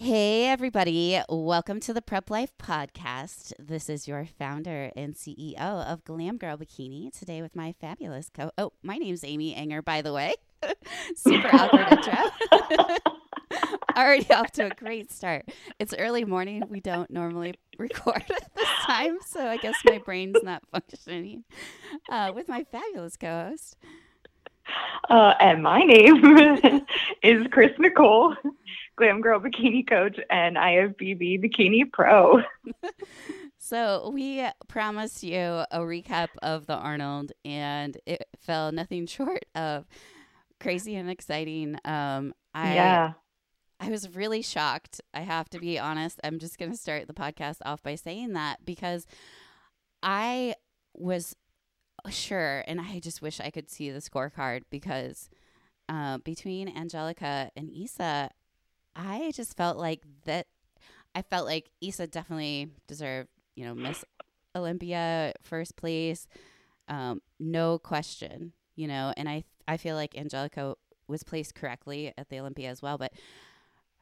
Hey, everybody. Welcome to the Prep Life Podcast. This is your founder and CEO of Glam Girl Bikini. Today, with my fabulous co Oh, my name's Amy Ehinger, by the way. Super awkward intro. Already off to a great start. It's early morning. We don't normally record at this time, so I guess my brain's not functioning. Uh, with my fabulous co host. Uh, and my name is Chris Nicole, Glam Girl Bikini Coach and IFBB Bikini Pro. So we promised you a recap of the Arnold, and it fell nothing short of crazy and exciting. Um, I yeah. I was really shocked. I have to be honest. I'm just going to start the podcast off by saying that because I was sure, and I just wish I could see the scorecard because uh, between Angelica and Issa, I just felt like that. I felt like Issa definitely deserved, you know, Miss Olympia first place, um, no question, you know. And I I feel like Angelica was placed correctly at the Olympia as well, but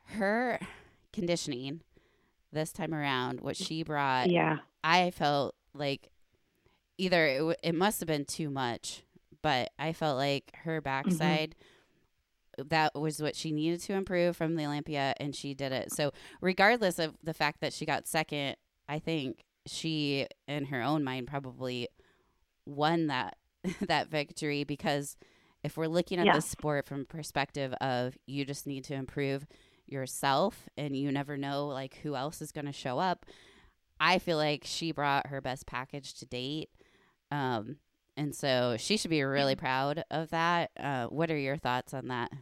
her conditioning this time around, what she brought, Yeah. I felt like either it, w- it must have been too much, but I felt like her backside that was what she needed to improve from the Olympia and she did it. So regardless of the fact that she got second, I think she in her own mind probably won that that victory because if we're looking at Yeah. the sport from perspective of you just need to improve yourself and you never know like who else is going to show up, I feel like she brought her best package to date. Um and so she should be really proud of that. Uh, what are your thoughts on that?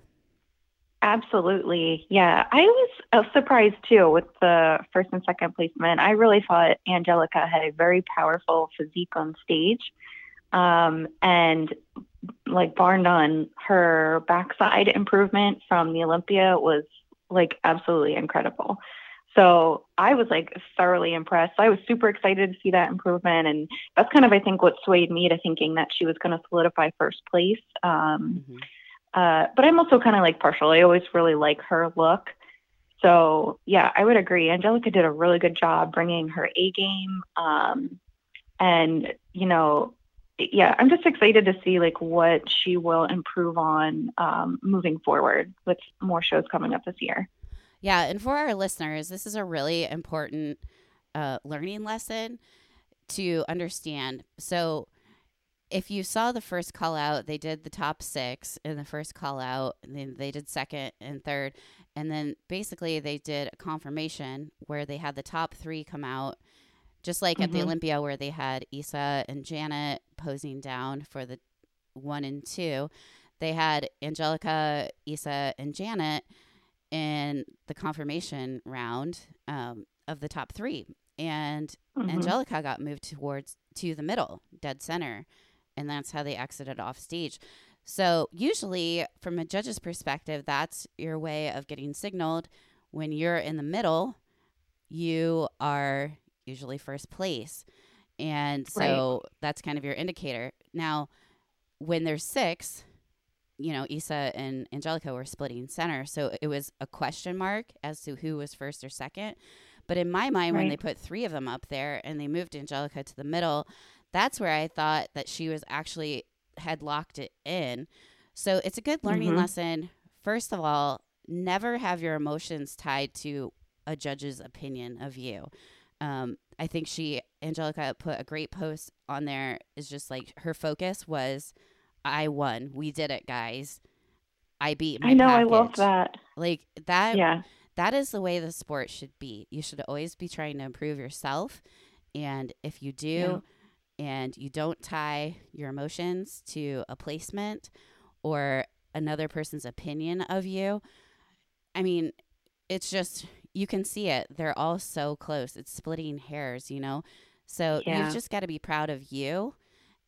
Absolutely. Yeah. I was uh, surprised too with the first and second placement. I really thought Angelica had a very powerful physique on stage. Um, and like bar none, her backside improvement from the Olympia was like absolutely incredible. So I was like thoroughly impressed. I was super excited to see that improvement. And that's kind of, I think, what swayed me to thinking that she was going to solidify first place. Um, Mhm. uh, but I'm also kind of like partial. I always really like her look. So yeah, I would agree. Angelica did a really good job bringing her A game. Um, and you know, yeah, I'm just excited to see like what she will improve on um, moving forward with more shows coming up this year. Yeah, and for our listeners, this is a really important uh, learning lesson to understand. So, if you saw the first call out, they did the top six in the first call out, and then they did second and third, and then basically they did a confirmation where they had the top three come out, just like at the Mhm. Olympia where they had Issa and Janet posing down for the one and two. They had Angelica, Issa, and Janet in the confirmation round um, of the top three. And Mhm. Angelica got moved towards to the middle, dead center, and that's how they exited off stage. So usually, from a judge's perspective, that's your way of getting signaled. When you're in the middle, you are usually first place, and so that's kind of your indicator. Now, when there's six, you know, Issa and Angelica were splitting center, so it was a question mark as to who was first or second. But in my mind, when they put three of them up there and they moved Angelica to the middle, that's where I thought that she was actually had locked it in. So it's a good learning Mhm. lesson. First of all, never have your emotions tied to a judge's opinion of you. Um, I think she, Angelica, put a great post on there. Is just like her focus was, I won. We did it, guys. I beat my I know. I love that. Like that Yeah. that is the way the sport should be. You should always be trying to improve yourself. And if you do, and you don't tie your emotions to a placement or another person's opinion of you, I mean, it's just, you can see it. They're all so close. It's splitting hairs, you know? So Yeah. you've just got to be proud of you.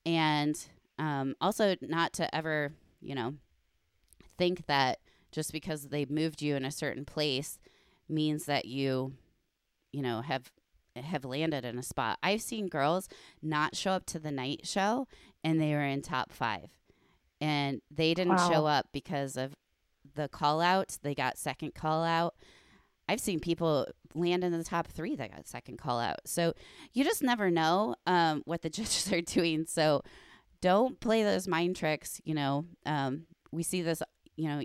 And um, also not to ever, you know, think that just because they moved you in a certain place means that you, you know, have have landed in a spot. I've seen girls not show up to the night show and they were in top five. And they didn't Wow. show up because of the call out. They got second call out. I've I've seen people land in the top three that got second call out. So you just never know um, what the judges are doing. So don't play those mind tricks. You know, um, we see this, you know,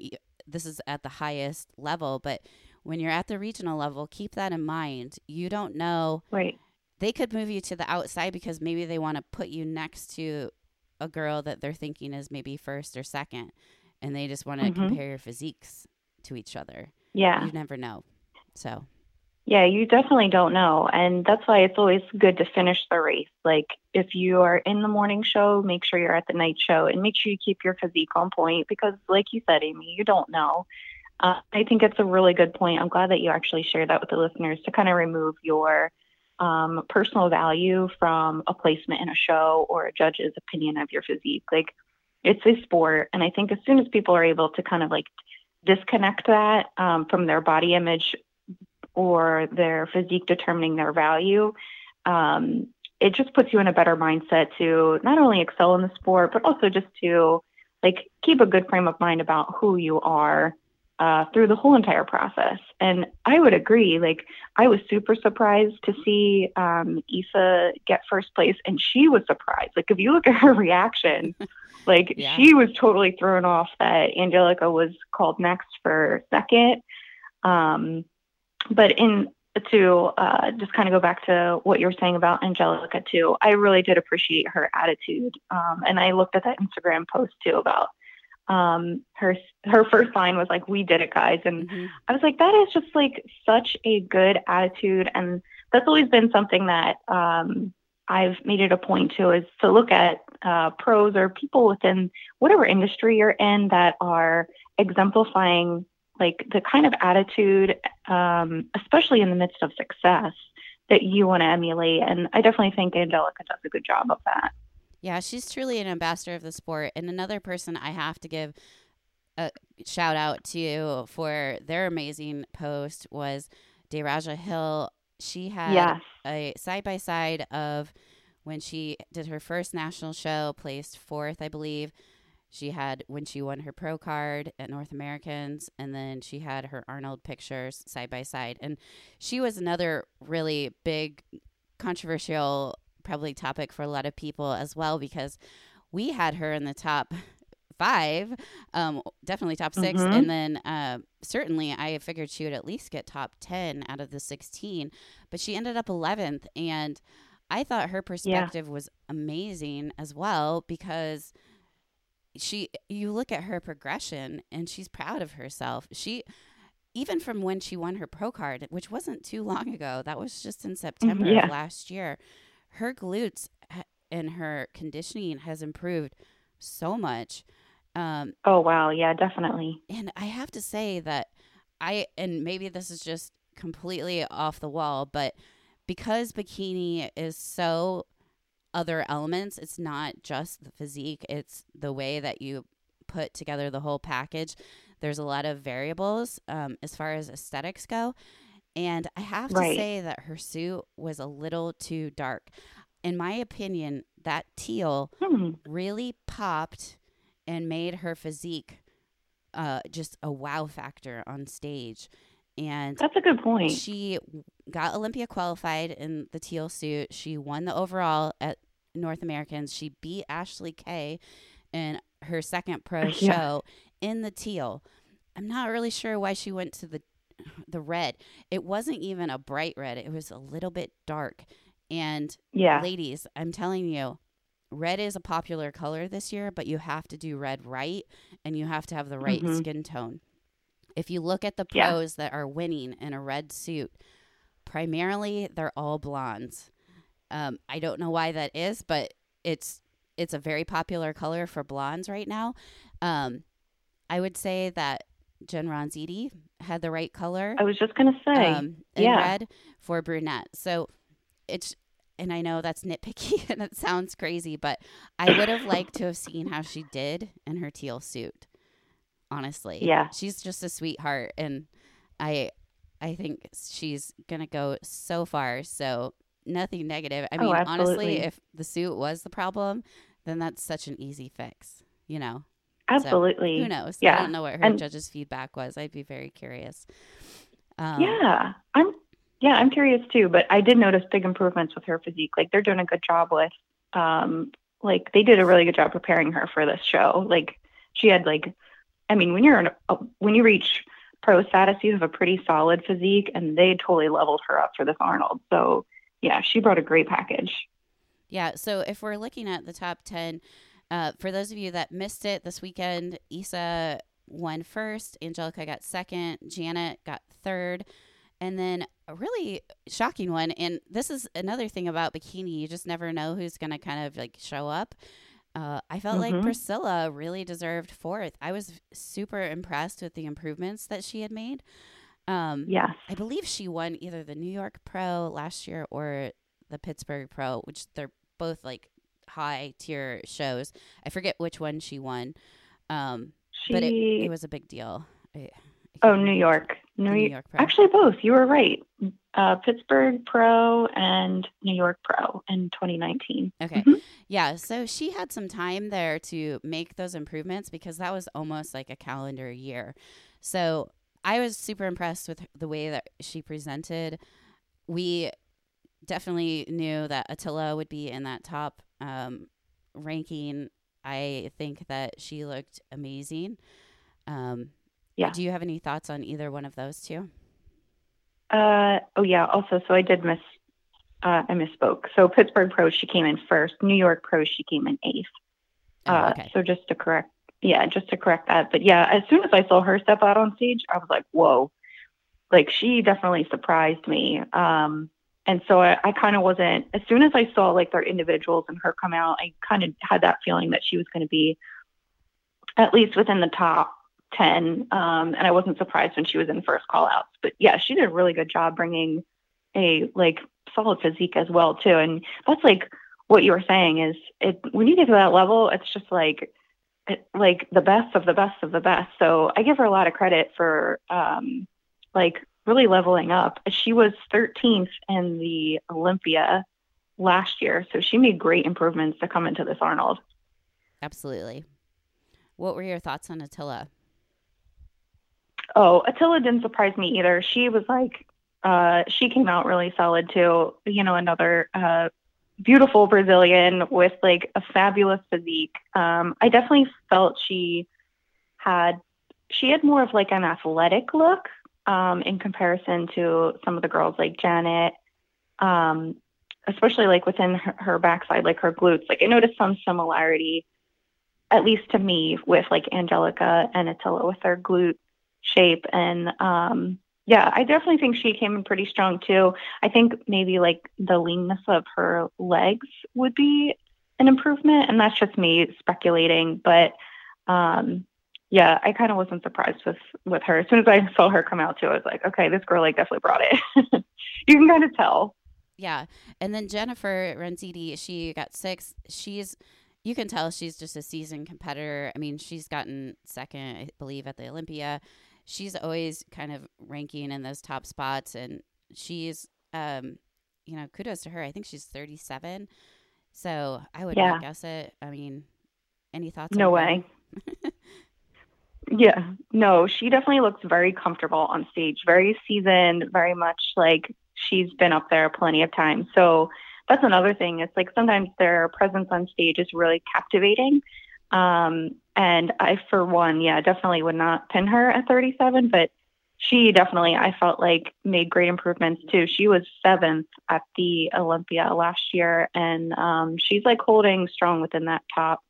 this is at the highest level, but when you're at the regional level, keep that in mind. You don't know. Right. They could move you to the outside because maybe they want to put you next to a girl that they're thinking is maybe first or second, and they just want to Mhm. compare your physiques to each other. Yeah. You never know. So, Yeah, you definitely don't know. And that's why it's always good to finish the race. Like, if you are in the morning show, make sure you're at the night show and make sure you keep your physique on point because, like you said, Amy, you don't know. Uh, I think it's a really good point. I'm glad that you actually shared that with the listeners to kind of remove your um, personal value from a placement in a show or a judge's opinion of your physique. Like, it's a sport. And I think as soon as people are able to kind of like disconnect that um, from their body image or their physique determining their value, um, it just puts you in a better mindset to not only excel in the sport, but also just to like keep a good frame of mind about who you are uh, through the whole entire process. And I would agree. Like I was super surprised to see um, Issa get first place, and she was surprised. Like if you look at her reaction, like Yeah. she was totally thrown off that Angelica was called next for second. Um, but in to uh, just kind of go back to what you were saying about Angelica too, I really did appreciate her attitude, um, and I looked at that Instagram post too about um, her her first line was like, "We did it, guys," and mhm. I was like, that is just like such a good attitude. And that's always been something that um, I've made it a point to is to look at uh, pros or people within whatever industry you're in that are exemplifying like the kind of attitude, um, especially in the midst of success, that you want to emulate. And I definitely think Angelica does a good job of that. Yeah, she's truly an ambassador of the sport. And another person I have to give a shout out to for their amazing post was Deraja Hill. She had yes. a side by side of when she did her first national show, placed fourth, I believe. She had when she won her pro card at North Americans, and then she had her Arnold pictures side by side. And she was another really big, controversial, probably topic for a lot of people as well, because we had her in the top five, um, definitely top 6 Mhm. and then uh, certainly I figured she would at least get top ten out of the sixteen, but she ended up eleventh, and I thought her perspective was amazing as well because she you look at her progression and she's proud of herself. She even from when she won her pro card, which wasn't too long ago, that was just in September Yeah. of last year. Her glutes and her conditioning has improved so much. Um, Oh wow. Yeah, definitely. and I have to say that I, and maybe this is just completely off the wall, but because bikini is so other elements, it's not just the physique, it's the way that you put together the whole package. There's a lot of variables um, as far as aesthetics go. And I have Right. to say that her suit was a little too dark. In my opinion, that teal Hmm. really popped and made her physique uh, just a wow factor on stage. And That's a good point. she got Olympia qualified in the teal suit. She won the overall at North Americans. She beat Ashley Kay in her second pro Yeah. show in the teal. I'm not really sure why she went to the the red. It wasn't even a bright red. It was a little bit dark. And Yeah. ladies, I'm telling you, red is a popular color this year, but you have to do red right and you have to have the right Mhm. skin tone. If you look at the Yeah. pros that are winning in a red suit, primarily they're all blondes. Um, I don't know why that is, but it's it's a very popular color for blondes right now. Um, I would say that Jen Ronzitti had the right color I was just gonna say. um, in yeah. red for brunette. So it's, and I know that's nitpicky and it sounds crazy, but I would have liked to have seen how she did in her teal suit. Honestly, Yeah. she's just a sweetheart, and I, I think she's gonna go so far. So nothing negative. I Oh, mean, honestly, if the suit was the problem, then that's such an easy fix. You know, Absolutely. who knows? Yeah. I don't know what her And- judge's feedback was. I'd be very curious. Um, yeah, I'm. Yeah, I'm curious too. But I did notice big improvements with her physique. Like they're doing a good job with. Um, like they did a really good job preparing her for this show. Like she had like, I mean, when you're a, when you reach pro status, you have a pretty solid physique, and they totally leveled her up for this Arnold. So yeah, she brought a great package. Yeah. So if we're looking at the top 10, uh, for those of you that missed it this weekend, Issa won first, Angelica got second, Janet got third, and then a really shocking one. And this is another thing about bikini, you just never know who's going to kind of like show up. Uh, I felt mm-hmm. like Priscilla really deserved fourth. I was super impressed with the improvements that she had made. Um, yes. I believe she won either the New York Pro last year or the Pittsburgh Pro, which they're both like high tier shows. I forget which one she won, um, she... but it, it, was a big deal. I, I oh, New York. New, New York Pro. Actually, both. You were right. Uh, Pittsburgh Pro and New York Pro in 2019. Okay. Mm-hmm. Yeah. So she had some time there to make those improvements because that was almost like a calendar year. So I was super impressed with the way that she presented. We definitely knew that Attila would be in that top um, ranking. I think that she looked amazing. Um, yeah. Do you have any thoughts on either one of those two? Uh, oh yeah. Also, so I did miss. Uh, I misspoke. So Pittsburgh Pro, she came in first. New York Pro, she came in eighth. Oh, uh, okay. So just to correct yeah, just to correct that. But yeah, as soon as I saw her step out on stage, I was like, whoa, like she definitely surprised me. Um, and so I, I kind of wasn't, as soon as I saw like their individuals and her come out, I kind of had that feeling that she was going to be at least within the top 10. Um, and I wasn't surprised when she was in first call outs. But yeah, she did a really good job bringing a like solid physique as well, too. And that's like what you were saying is it, when you get to that level, it's just like, like the best of the best of the best. So I give her a lot of credit for um, like really leveling up. She was 13th in the Olympia last year, so she made great improvements to come into this Arnold. Absolutely. What were your thoughts on Attila? Oh, Attila didn't surprise me either. She was like, uh, she came out really solid too. You know, another uh, beautiful Brazilian with like a fabulous physique. Um, I definitely felt she had she had more of like an athletic look um, in comparison to some of the girls like Janet, um, especially like within her, her backside, like her glutes. Like I noticed some similarity, at least to me, with like Angelica and Attila with their glute shape and um, yeah, I definitely think she came in pretty strong too. I think maybe like the leanness of her legs would be an improvement, and that's just me speculating. But um, yeah, I kind of wasn't surprised with with her. As soon as I saw her come out too, I was like, okay, this girl like definitely brought it. you can kind of tell. Yeah, and then Jennifer Ronzitti, she got six. She's you can tell she's just a seasoned competitor. I mean, she's gotten second, I believe, at the Olympia she's always kind of ranking in those top spots and she's um you know kudos to her. I think she's 37 so i would yeah. guess it. I mean any thoughts no way. Yeah. No she definitely looks very comfortable on stage. Very seasoned very much like she's been up there plenty of times. So that's another thing. It's like sometimes their presence on stage is really captivating um, and I, for one, yeah, definitely would not pin her at 37, but she definitely, I felt like, made great improvements too. She was seventh at the Olympia last year, and um, she's like holding strong within that top,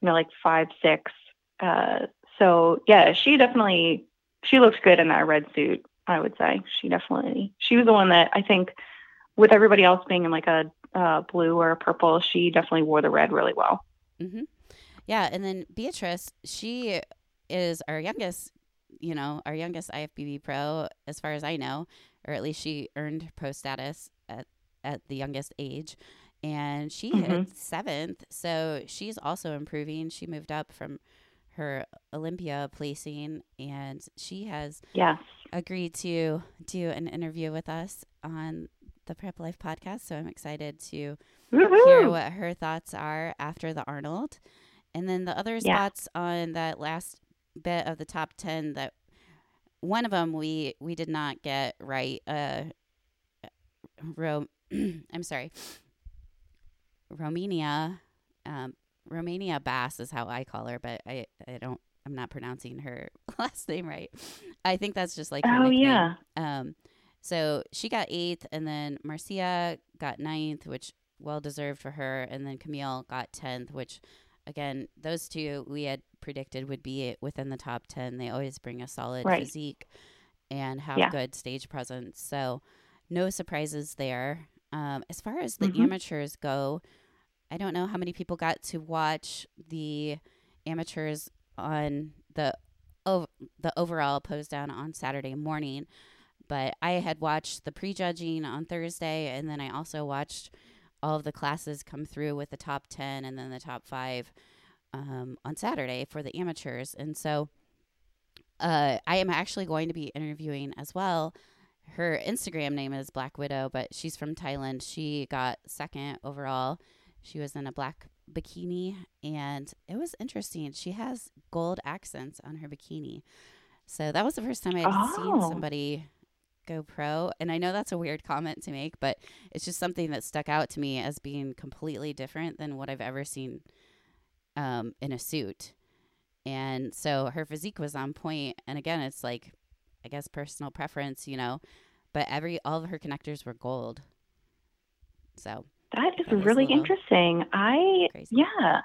you know, like five, six. Uh, so yeah, she definitely, she looks good in that red suit. I would say she definitely, she was the one that I think, with everybody else being in like a uh, blue or a purple, she definitely wore the red really well. Mm-hmm. Yeah, and then Beatrice, she is our youngest, you know, our youngest IFBB pro, as far as I know, or at least she earned pro status at at the youngest age, and she mm-hmm. hit seventh. So she's also improving. She moved up from her Olympia placing, and she has yes. agreed to do an interview with us on the Prep Life podcast. So I'm excited to Woo-hoo! hear what her thoughts are after the Arnold. And then the other spots yeah. on that last bit of the top 10 that one of them we we did not get right. Uh, Ro- I'm sorry, Romania. Um, Romania Bass is how I call her, but I I don't I'm not pronouncing her last name right. I think that's just like Oh yeah. Um, so she got eighth, and then Marcia got ninth, which well deserved for her, and then Camille got tenth, which again those two we had predicted would be within the top ten. They always bring a solid Right. physique and have Yeah. good stage presence, so no surprises there. Um, as far as the Mhm. amateurs go, I don't know how many people got to watch the amateurs on the ov- the overall pose down on Saturday morning, but I had watched the prejudging on Thursday, and then I also watched all of the classes come through with the top ten and then the top five um, on Saturday for the amateurs, and so uh, I am actually going to be interviewing as well. Her Instagram name is Black Widow, but she's from Thailand. She got second overall. She was in a black bikini, and it was interesting. She has gold accents on her bikini. So that was the first time I had seen Oh. somebody go pro. And I know that's a weird comment to make, but it's just something that stuck out to me as being completely different than what I've ever seen um, in a suit. And so her physique was on point. And again, it's like, I guess personal preference, you know, but every all of her connectors were gold. So That is That really interesting. I crazy. yeah.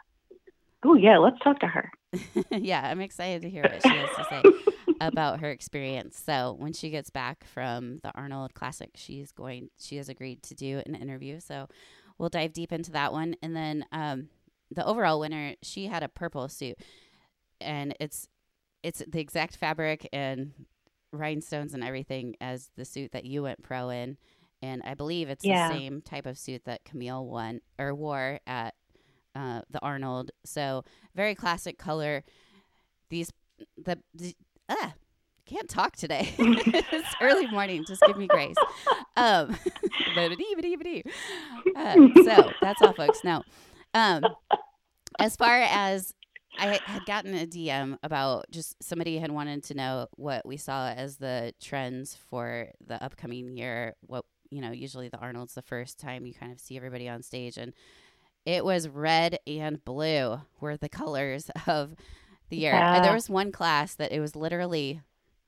Oh yeah, let's talk to her. yeah, I'm excited to hear what she has to say about her experience. So when she gets back from the Arnold Classic, she's going. She has agreed to do an interview. So we'll dive deep into that one, and then um, the overall winner, she had a purple suit, and it's it's the exact fabric and rhinestones and everything as the suit that you went pro in. And I believe it's Yeah. the same type of suit that Camille won or wore at uh, the Arnold. So very classic color. These the, the ah can't talk today. it's early morning. Just give me grace. Um, uh, so that's all, folks. Now, um, as far as I had gotten a DM about just somebody had wanted to know what we saw as the trends for the upcoming year. What you know, usually the Arnold's the first time you kind of see everybody on stage, and it was red and blue were the colors of the year. And there was one class that it was literally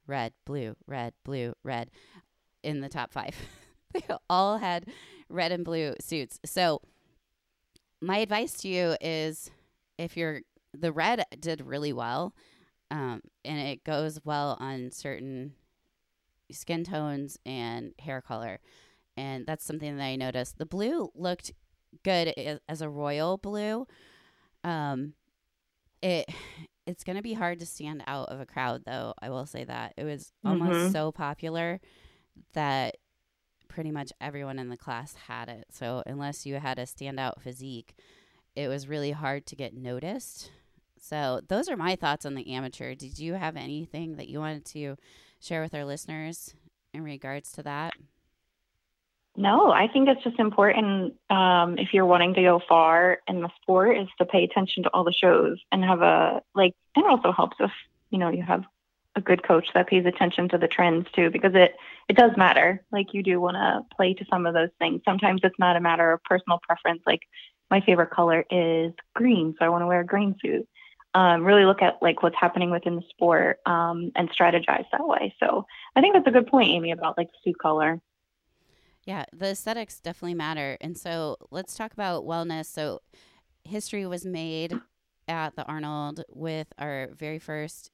red, blue, red, blue, red in the top five. they all had red and blue suits. So my advice to you is if you're the red did really well um, and it goes well on certain skin tones and hair color and that's something that i noticed the blue looked good as a royal blue um, it it's going to be hard to stand out of a crowd though i will say that. It was almost Mhm. so popular that pretty much everyone in the class had it. So unless you had a standout physique it was really hard to get noticed. So those are my thoughts on the amateur. Did you have anything that you wanted to share with our listeners in regards to that No, I think it's just important um, if you're wanting to go far in the sport is to pay attention to all the shows and have a like. And it also helps if you know you have a good coach that pays attention to the trends too, because it it does matter. Like you do want to play to some of those things. Sometimes it's not a matter of personal preference. Like my favorite color is green, so I want to wear a green suit. Um, really look at like what's happening within the sport um, and strategize that way. So I think that's a good point, Amy, about like suit color. Yeah, the aesthetics definitely matter. And so let's talk about wellness. So history was made at the Arnold with our very first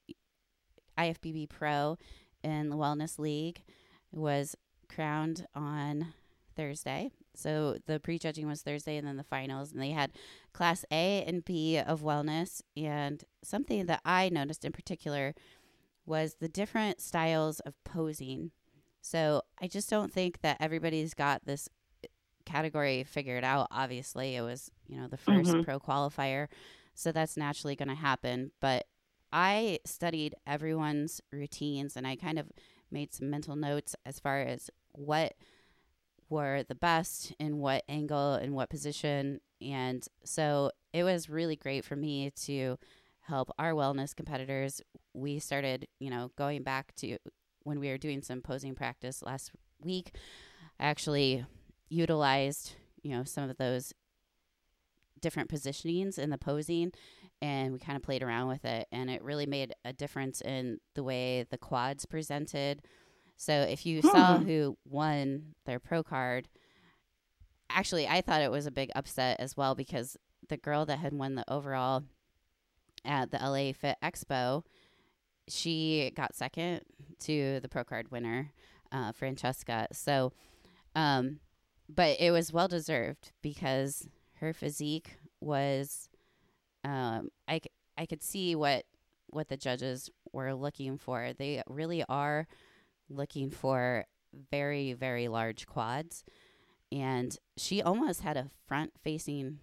IFBB Pro in the Wellness League was crowned on Thursday. So the prejudging was Thursday and then the finals and they had class A and B of wellness and something that I noticed in particular was the different styles of posing. So I just don't think that everybody's got this category figured out. Obviously, it was, you know, the 1st Mhm. pro qualifier. So that's naturally going to happen. But I studied everyone's routines and I kind of made some mental notes as far as what were the best in what angle and what position. And so it was really great for me to help our wellness competitors. We started, you know, going back to when we were doing some posing practice last week, I actually utilized, you know, some of those different positionings in the posing and we kind of played around with it and it really made a difference in the way the quads presented. So if you hmm. saw who won their pro card, actually I thought it was a big upset as well because the girl that had won the overall at the LA Fit Expo, she got second to the pro card winner, uh, Francesca. So, um, but it was well deserved because her physique was, um, I, I could see what what the judges were looking for. They really are looking for very very large quads, and she almost had a front facing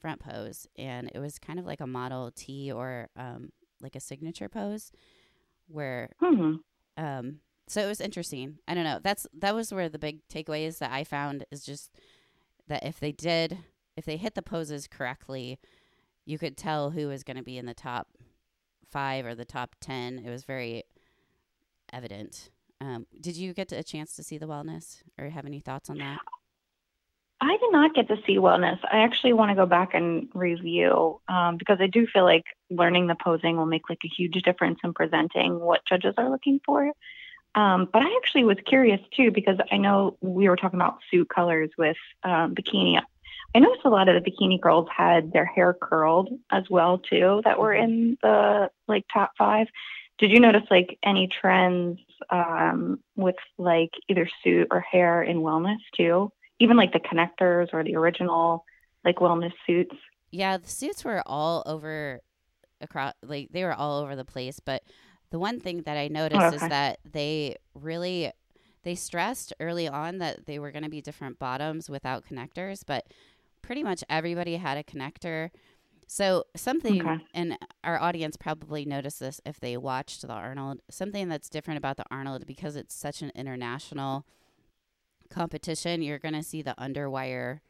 front pose, and it was kind of like a Model T or um, like a signature pose, where mm-hmm. um, so it was interesting. I don't know. That's that was where the big takeaways that I found is just that if they did, if they hit the poses correctly, you could tell who was going to be in the top five or the top ten. It was very evident. Um, did you get a chance to see the wellness or have any thoughts on that? I did not get to see wellness. I actually want to go back and review um, because I do feel like learning the posing will make like a huge difference in presenting what judges are looking for. Um, but I actually was curious too because I know we were talking about suit colors with um, bikini. I noticed a lot of the bikini girls had their hair curled as well too that were in the like top five. Did you notice like any trends um, with like either suit or hair in wellness too? Even like the connectors or the original like wellness suits. Yeah, the suits were all over across like they were all over the place, but the one thing that I oh, noticed oh, okay. is that they really they stressed early on that they were going to be different bottoms without connectors, but pretty much everybody had a connector. So something, okay. and our audience probably noticed this if they watched the Arnold. Something that's different about the Arnold because it's such an international competition, you're going to see the underwire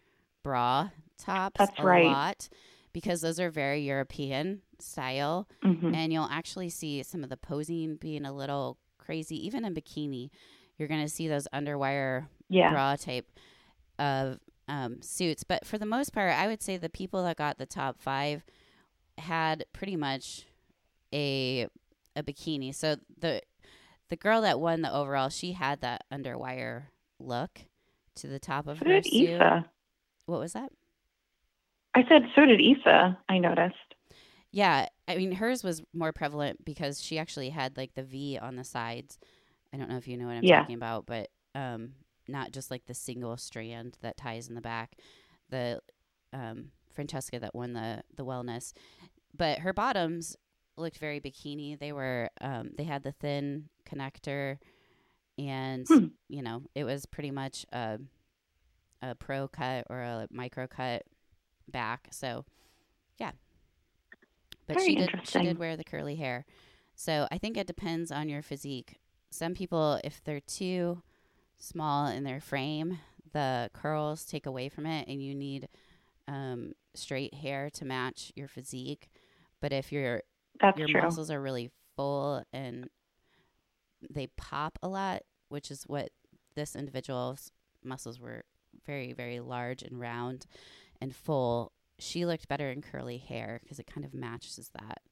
bra tops That's a right. lot because those are very European style. Mm-hmm. And you'll actually see some of the posing being a little crazy. Even in bikini, you're going to see those underwire yeah. bra type of um, suits. But for the most part, I would say the people that got the top five had pretty much a a bikini. So the the girl that won the overall, she had that underwire look to the top of so her did suit. Issa. What was that? I said so did Issa. I noticed. Yeah, I mean hers was more prevalent because she actually had like the V on the sides. I don't know if you know what I'm yeah. talking about, but um, not just like the single strand that ties in the back. The um, Francesca that won the the wellness, but her bottoms looked very bikini. They were um, they had the thin connector and hmm. you know it was pretty much a a pro cut or a micro cut back. So yeah, but Very she did she did wear the curly hair. So I think it depends on your physique. Some people, if they're too small in their frame, the curls take away from it, and you need um, straight hair to match your physique. But if your That's your true. muscles are really full and they pop a lot, which is what this individual's muscles were very, very large and round and full. She looked better in curly hair because it kind of matches that.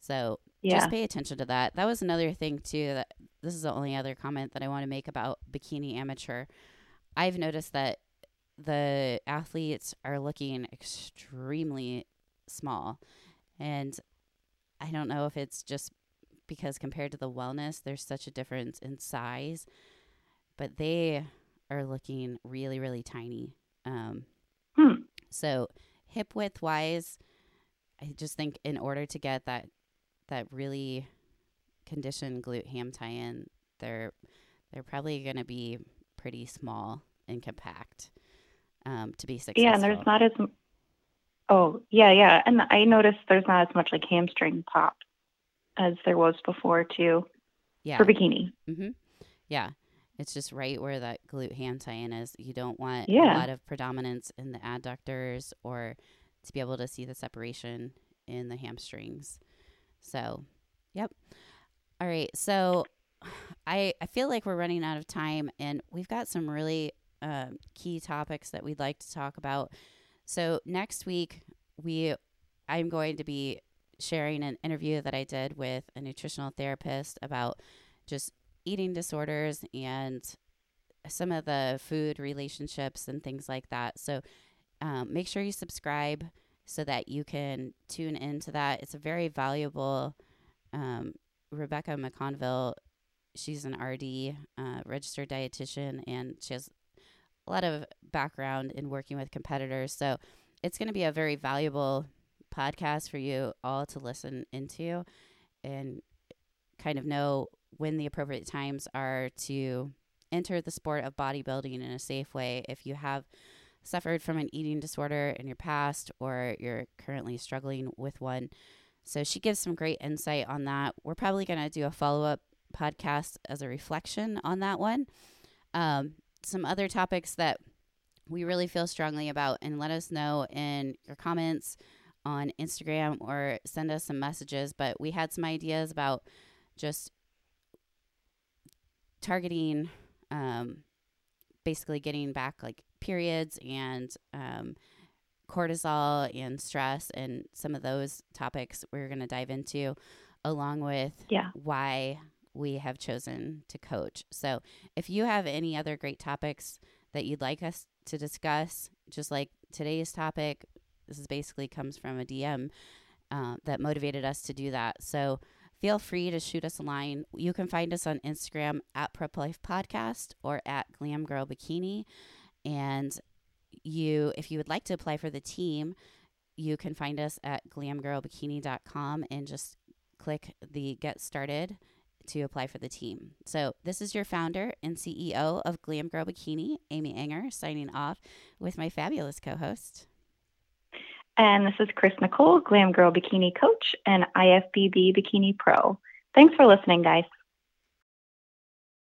So yeah. just pay attention to that. That was another thing too. That this is the only other comment that I want to make about bikini amateur. I've noticed that the athletes are looking extremely small, and I don't know if it's just because compared to the wellness, there's such a difference in size, but they are looking really, really tiny. Um, hmm. So hip width wise, I just think in order to get that that really conditioned glute ham tie in, they're they're probably going to be pretty small and compact um, to be successful. Yeah, and there's not as oh yeah yeah, and I noticed there's not as much like hamstring pop as there was before too. Yeah. For bikini. Mm-hmm. Yeah. It's just right where that glute ham tie-in is. You don't want yeah. a lot of predominance in the adductors or to be able to see the separation in the hamstrings. So, yep. All right. So, I, I feel like we're running out of time, and we've got some really um, key topics that we'd like to talk about. So next week, we I'm going to be sharing an interview that I did with a nutritional therapist about just eating disorders and some of the food relationships and things like that. So um, make sure you subscribe so that you can tune into that. It's a very valuable. Um, Rebecca McConville, she's an RD, uh, registered dietitian, and she has a lot of background in working with competitors. So it's going to be a very valuable podcast for you all to listen into and kind of know when the appropriate times are to enter the sport of bodybuilding in a safe way. If you have suffered from an eating disorder in your past or you're currently struggling with one. So she gives some great insight on that. We're probably going to do a follow up podcast as a reflection on that one. Um, some other topics that we really feel strongly about, and let us know in your comments on Instagram or send us some messages. But we had some ideas about just targeting, um, basically getting back like periods and um, cortisol and stress and some of those topics we're going to dive into, along with yeah. why we have chosen to coach. So if you have any other great topics that you'd like us to discuss, just like today's topic, this is basically comes from a DM uh, that motivated us to do that. So feel free to shoot us a line. You can find us on Instagram at Prep Life Podcast or at Glam Girl Bikini. And you, if you would like to apply for the team, you can find us at glamgirlbikini.com and just click the Get Started to apply for the team. So, this is your founder and CEO of Glam Girl Bikini, Amy Ehinger, signing off with my fabulous co host. And this is Chris Nicole, Glam Girl Bikini Coach and IFBB Bikini Pro. Thanks for listening, guys.